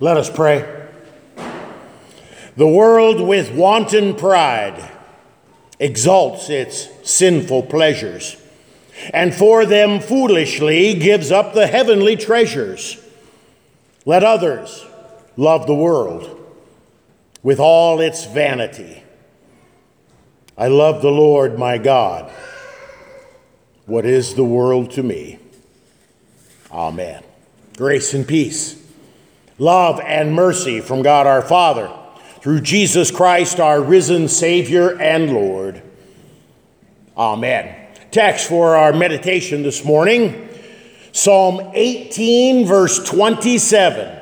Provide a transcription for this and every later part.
Let us pray. The world with wanton pride exalts its sinful pleasures, and for them foolishly gives up the heavenly treasures. Let others love the world with all its vanity. I love the Lord my God. What is the world to me? Amen. Grace and peace love and mercy from God our Father through Jesus Christ, our risen Savior and Lord. Amen. Text for our meditation this morning Psalm 18, verse 27.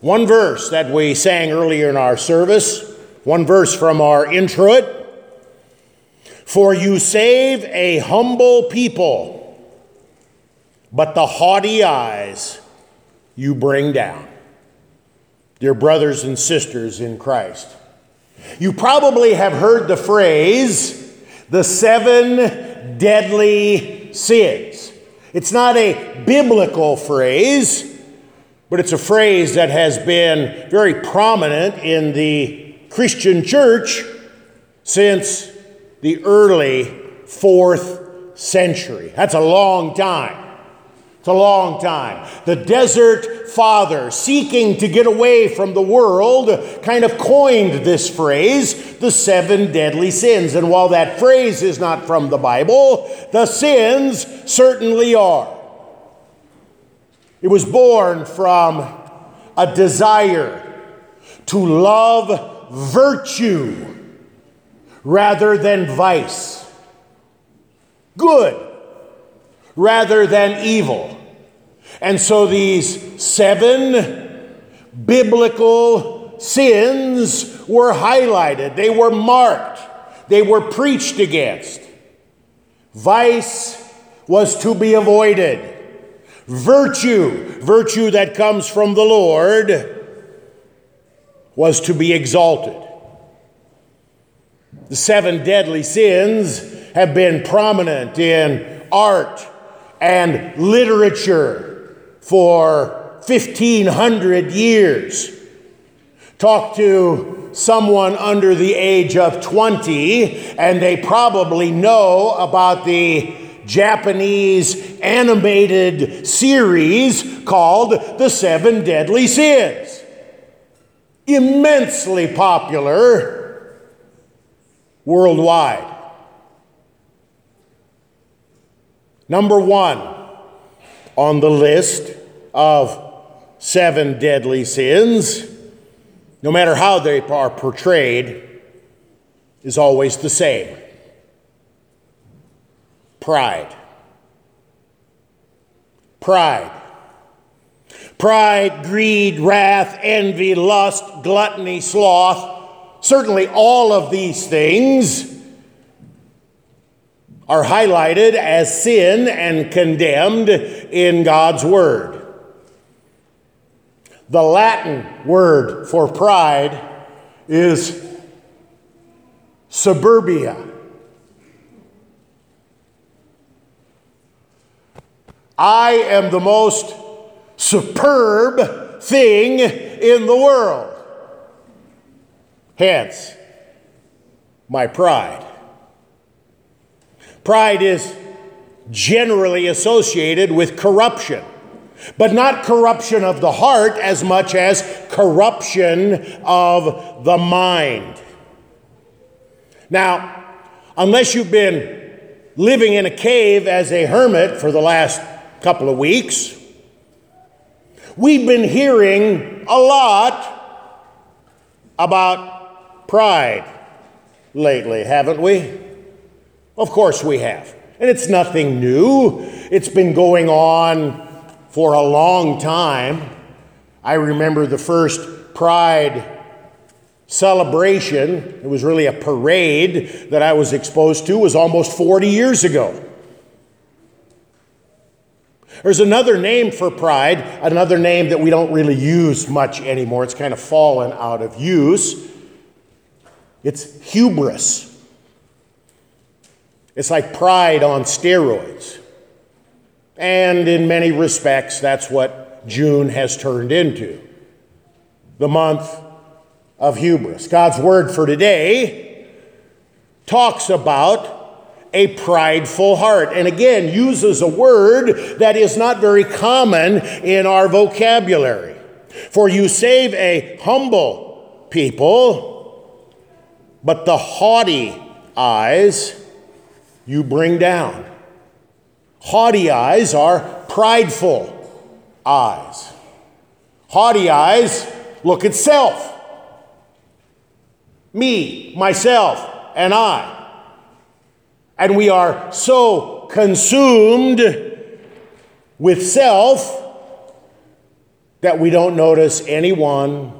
One verse that we sang earlier in our service, one verse from our introit. For you save a humble people, but the haughty eyes you bring down dear brothers and sisters in Christ. You probably have heard the phrase, the seven deadly sins. It's not a biblical phrase, but it's a phrase that has been very prominent in the Christian church since the early fourth century. That's a long time. It's a long time. The desert father, seeking to get away from the world, kind of coined this phrase, the seven deadly sins. And while that phrase is not from the Bible, the sins certainly are. It was born from a desire to love virtue rather than vice, good rather than evil. And so these seven biblical sins were highlighted, they were marked, they were preached against. Vice was to be avoided. Virtue, virtue that comes from the Lord, was to be exalted. The seven deadly sins have been prominent in art and literature for 1,500 years. Talk to someone under the age of 20, and they probably know about the Japanese animated series called The Seven Deadly Sins. Immensely popular worldwide. Number one on the list of seven deadly sins, no matter how they are portrayed, is always the same pride. Pride. Pride, greed, wrath, envy, lust, gluttony, sloth, certainly all of these things are highlighted as sin and condemned in God's Word. The Latin word for pride is superbia. I am the most superb thing in the world. Hence, my pride. Pride is generally associated with corruption, but not corruption of the heart as much as corruption of the mind. Now, unless you've been living in a cave as a hermit for the last couple of weeks, we've been hearing a lot about pride lately, haven't we? Of course we have. And it's nothing new. It's been going on for a long time. I remember the first Pride celebration, it was really a parade that I was exposed to, was almost 40 years ago. There's another name for pride, another name that we don't really use much anymore. It's kind of fallen out of use. It's hubris. It's like pride on steroids. And in many respects, that's what June has turned into. the month of hubris. God's word for today talks about a prideful heart. And again, uses a word that is not very common in our vocabulary. For you save a humble people, but the haughty eyes you bring down. Haughty eyes are prideful eyes. Haughty eyes look at self. Me, myself, and I. And we are so consumed with self that we don't notice anyone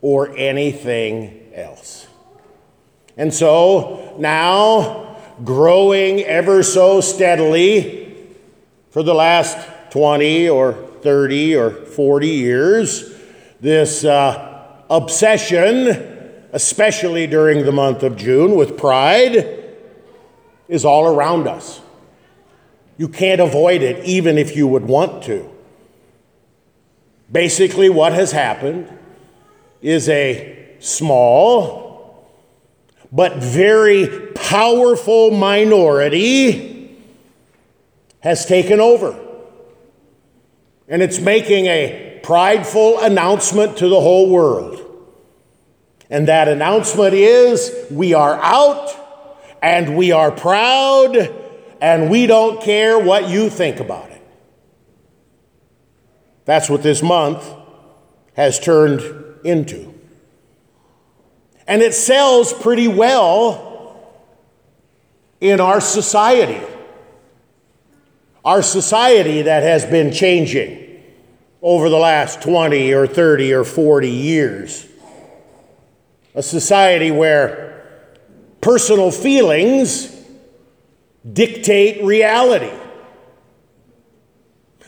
or anything else. And so now, growing ever so steadily for the last 20 or 30 or 40 years, this uh, obsession, especially during the month of June with pride, is all around us. You can't avoid it, even if you would want to. Basically, what has happened is a small but very powerful minority has taken over. And it's making a prideful announcement to the whole world. And that announcement is we are out and we are proud and we don't care what you think about it. That's what this month has turned into. And it sells pretty well in our society. Our society that has been changing over the last 20 or 30 or 40 years. A society where Personal feelings dictate reality.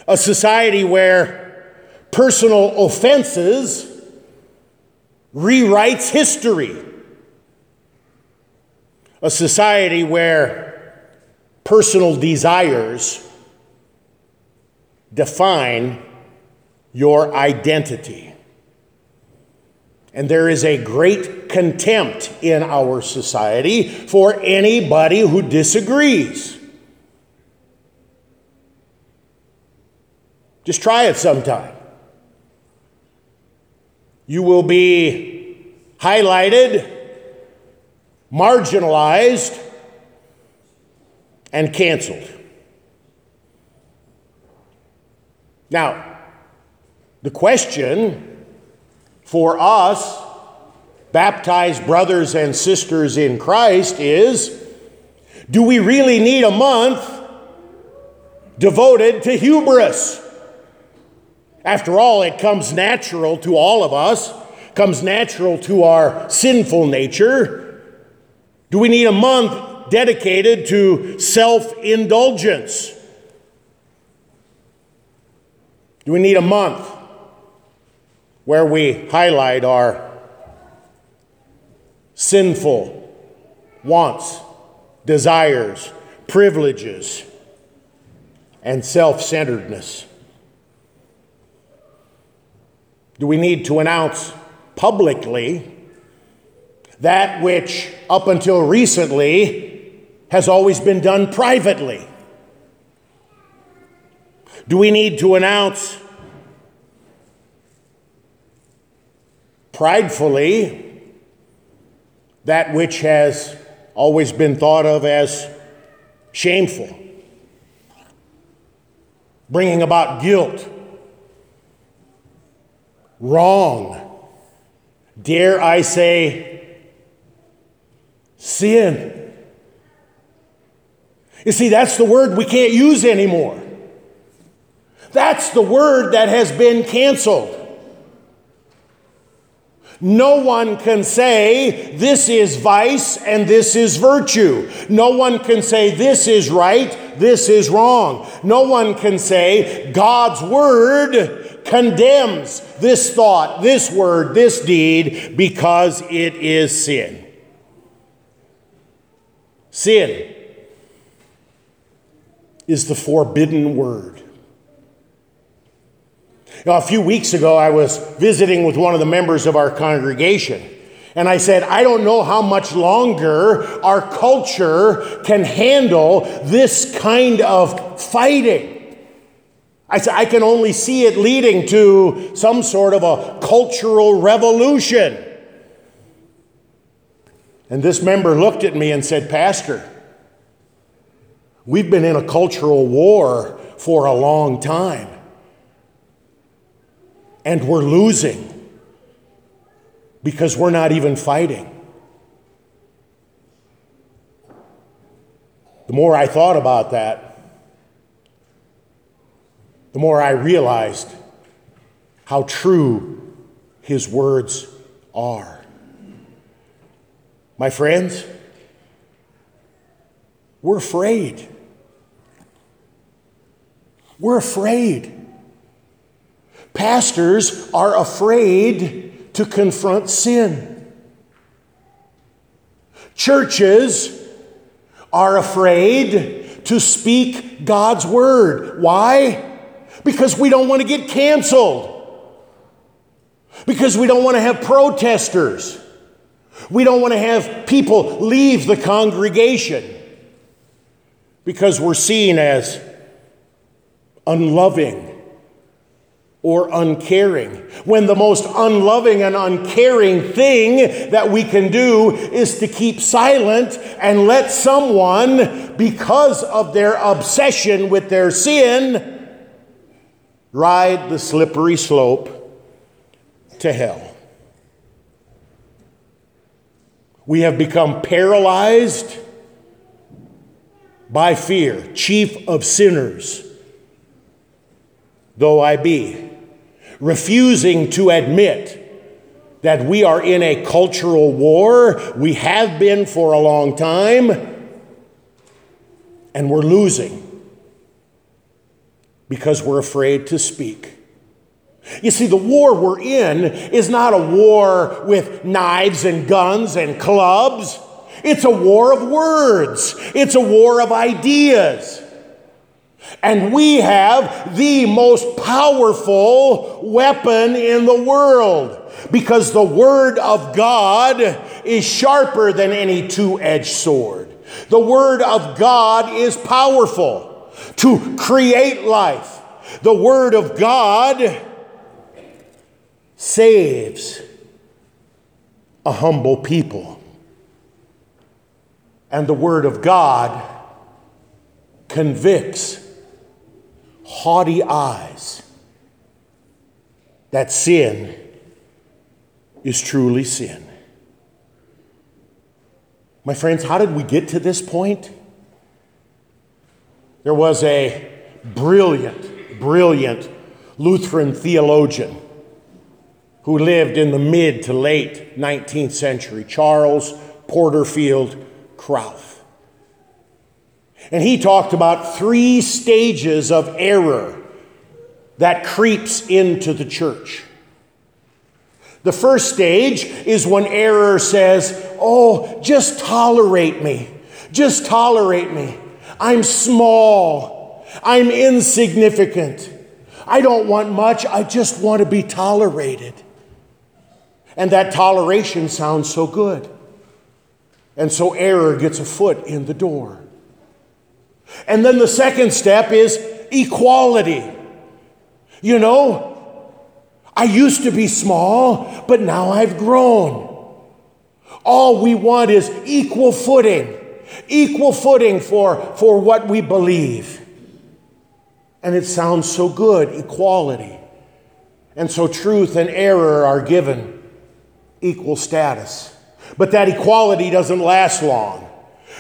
A society where personal offenses rewrites history. A society where personal desires define your identity. And there is a great contempt in our society for anybody who disagrees. Just try it sometime. You will be highlighted, marginalized, and canceled. Now, the question for us, baptized brothers and sisters in Christ, is do we really need a month devoted to hubris? After all, it comes natural to all of us, comes natural to our sinful nature. Do we need a month dedicated to self indulgence? Do we need a month where we highlight our sinful wants, desires, privileges, and self centeredness? Do we need to announce publicly that which, up until recently, has always been done privately? Do we need to announce pridefully that which has always been thought of as shameful, bringing about guilt, wrong, dare I say, sin. You see, that's the word we can't use anymore. That's the word that has been canceled. No one can say this is vice and this is virtue. No one can say this is right, this is wrong. No one can say God's word condemns this thought, this word, this deed because it is sin. Sin is the forbidden word. Now, a few weeks ago, I was visiting with one of the members of our congregation. And I said, I don't know how much longer our culture can handle this kind of fighting. I said, I can only see it leading to some sort of a cultural revolution. And this member looked at me and said, Pastor, we've been in a cultural war for a long time and we're losing because we're not even fighting. The more I thought about that, the more I realized how true his words are. My friends, we're afraid. We're afraid. Pastors are afraid to confront sin. Churches are afraid to speak God's word. Why? Because we don't want to get canceled. Because we don't want to have protesters. We don't want to have people leave the congregation. Because we're seen as unloving or uncaring. When the most unloving and uncaring thing that we can do is to keep silent and let someone, because of their obsession with their sin, ride the slippery slope to hell. We have become paralyzed by fear, chief of sinners, though I be refusing to admit that we are in a cultural war. We have been for a long time, and we're losing because we're afraid to speak. You see, the war we're in is not a war with knives and guns and clubs. It's a war of words. It's a war of ideas. And we have the most powerful weapon in the world because the Word of God is sharper than any two edged sword. The Word of God is powerful to create life. The Word of God saves a humble people. And the Word of God convicts haughty eyes that sin is truly sin. My friends, how did we get to this point? There was a brilliant, brilliant Lutheran theologian who lived in the mid to late 19th century, Charles Porterfield Krauth. And he talked about three stages of error that creeps into the church. The first stage is when error says, Oh, just tolerate me. Just tolerate me. I'm small. I'm insignificant. I don't want much. I just want to be tolerated. And that toleration sounds so good. And so error gets a foot in the door. And then the second step is equality. You know, I used to be small, but now I've grown. All we want is equal footing, equal footing for, for what we believe. And it sounds so good equality. And so truth and error are given equal status. But that equality doesn't last long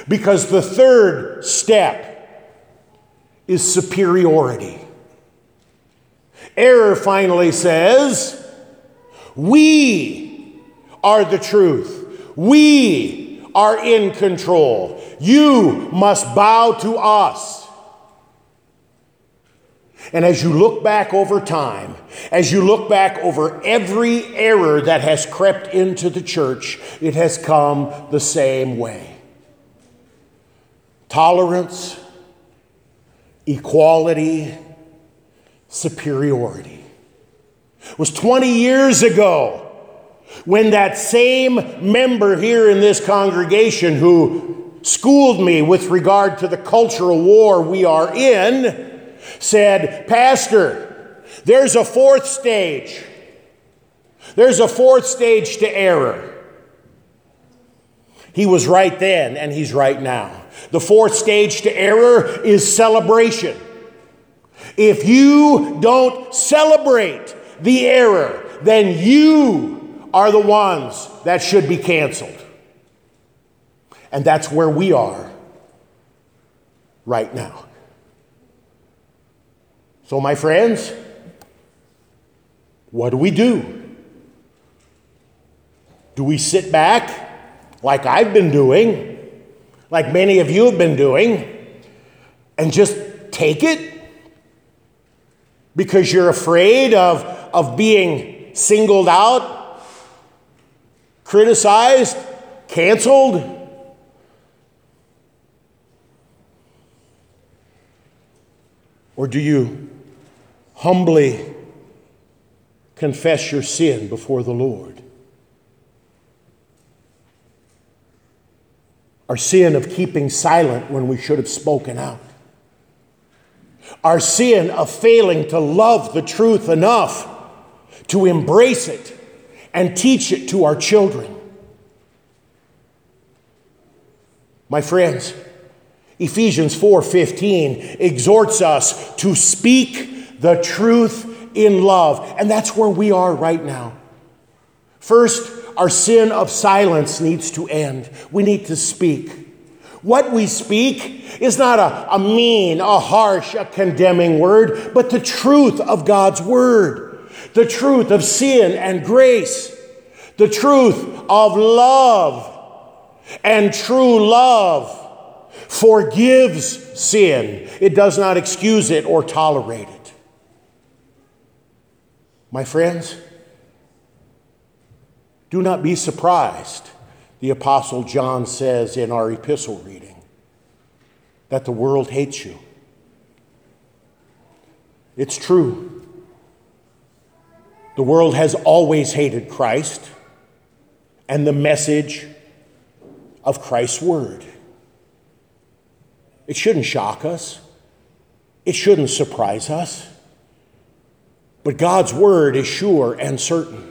because the third step is superiority. Error finally says, We are the truth. We are in control. You must bow to us. And as you look back over time, as you look back over every error that has crept into the church, it has come the same way. Tolerance, equality, superiority. It was 20 years ago when that same member here in this congregation who schooled me with regard to the cultural war we are in said, Pastor, there's a fourth stage. There's a fourth stage to error. He was right then, and he's right now. The fourth stage to error is celebration. If you don't celebrate the error, then you are the ones that should be canceled. And that's where we are right now. So, my friends, what do we do? Do we sit back like I've been doing, like many of you have been doing, and just take it because you're afraid of, of being singled out, criticized, canceled? Or do you humbly confess your sin before the Lord? our sin of keeping silent when we should have spoken out, our sin of failing to love the truth enough to embrace it and teach it to our children. My friends, Ephesians 4:15 exhorts us to speak the truth in love, and that's where we are right now. First, our sin of silence needs to end. We need to speak. What we speak is not a, a mean, a harsh, a condemning word, but the truth of God's word, the truth of sin and grace, the truth of love. And true love forgives sin, it does not excuse it or tolerate it. My friends, do not be surprised, the Apostle John says in our epistle reading, that the world hates you. It's true. The world has always hated Christ and the message of Christ's word. It shouldn't shock us, it shouldn't surprise us. But God's word is sure and certain.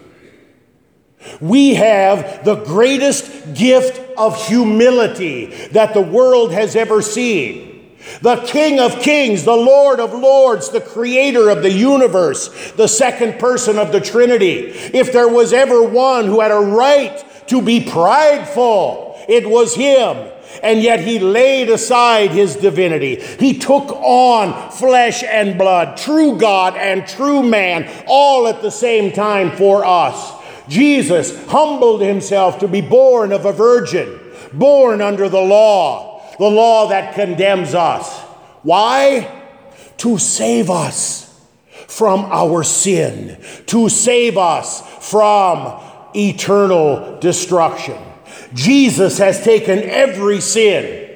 We have the greatest gift of humility that the world has ever seen. The King of Kings, the Lord of Lords, the Creator of the universe, the second person of the Trinity. If there was ever one who had a right to be prideful, it was Him. And yet He laid aside His divinity. He took on flesh and blood, true God and true man, all at the same time for us. Jesus humbled himself to be born of a virgin, born under the law, the law that condemns us. Why? To save us from our sin, to save us from eternal destruction. Jesus has taken every sin,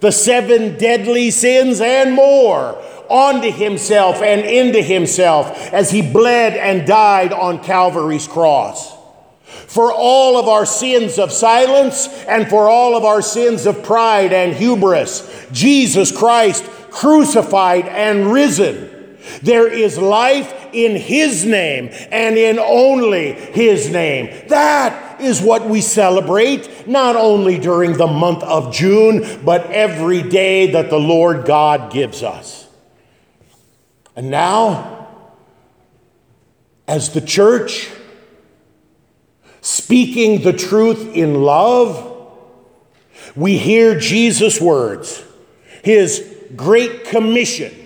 the seven deadly sins and more, onto himself and into himself as he bled and died on Calvary's cross. For all of our sins of silence and for all of our sins of pride and hubris, Jesus Christ crucified and risen. There is life in His name and in only His name. That is what we celebrate, not only during the month of June, but every day that the Lord God gives us. And now, as the church, speaking the truth in love, we hear Jesus' words, his great commission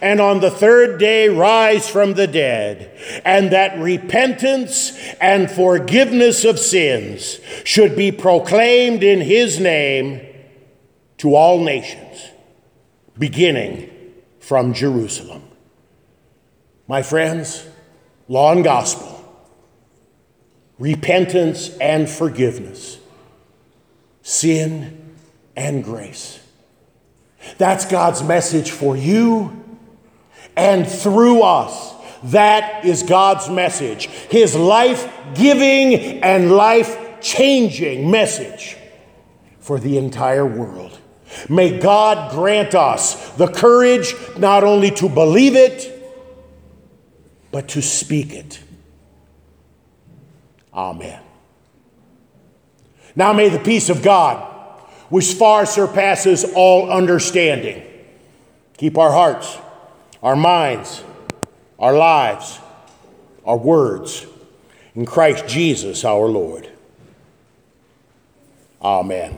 and on the third day rise from the dead, and that repentance and forgiveness of sins should be proclaimed in his name to all nations, beginning from Jerusalem. My friends, law and gospel, repentance and forgiveness, sin and grace. That's God's message for you and through us. That is God's message, His life giving and life changing message for the entire world. May God grant us the courage not only to believe it, but to speak it. Amen. Now may the peace of God, which far surpasses all understanding, keep our hearts our minds, our lives, our words in Christ Jesus our Lord. Amen.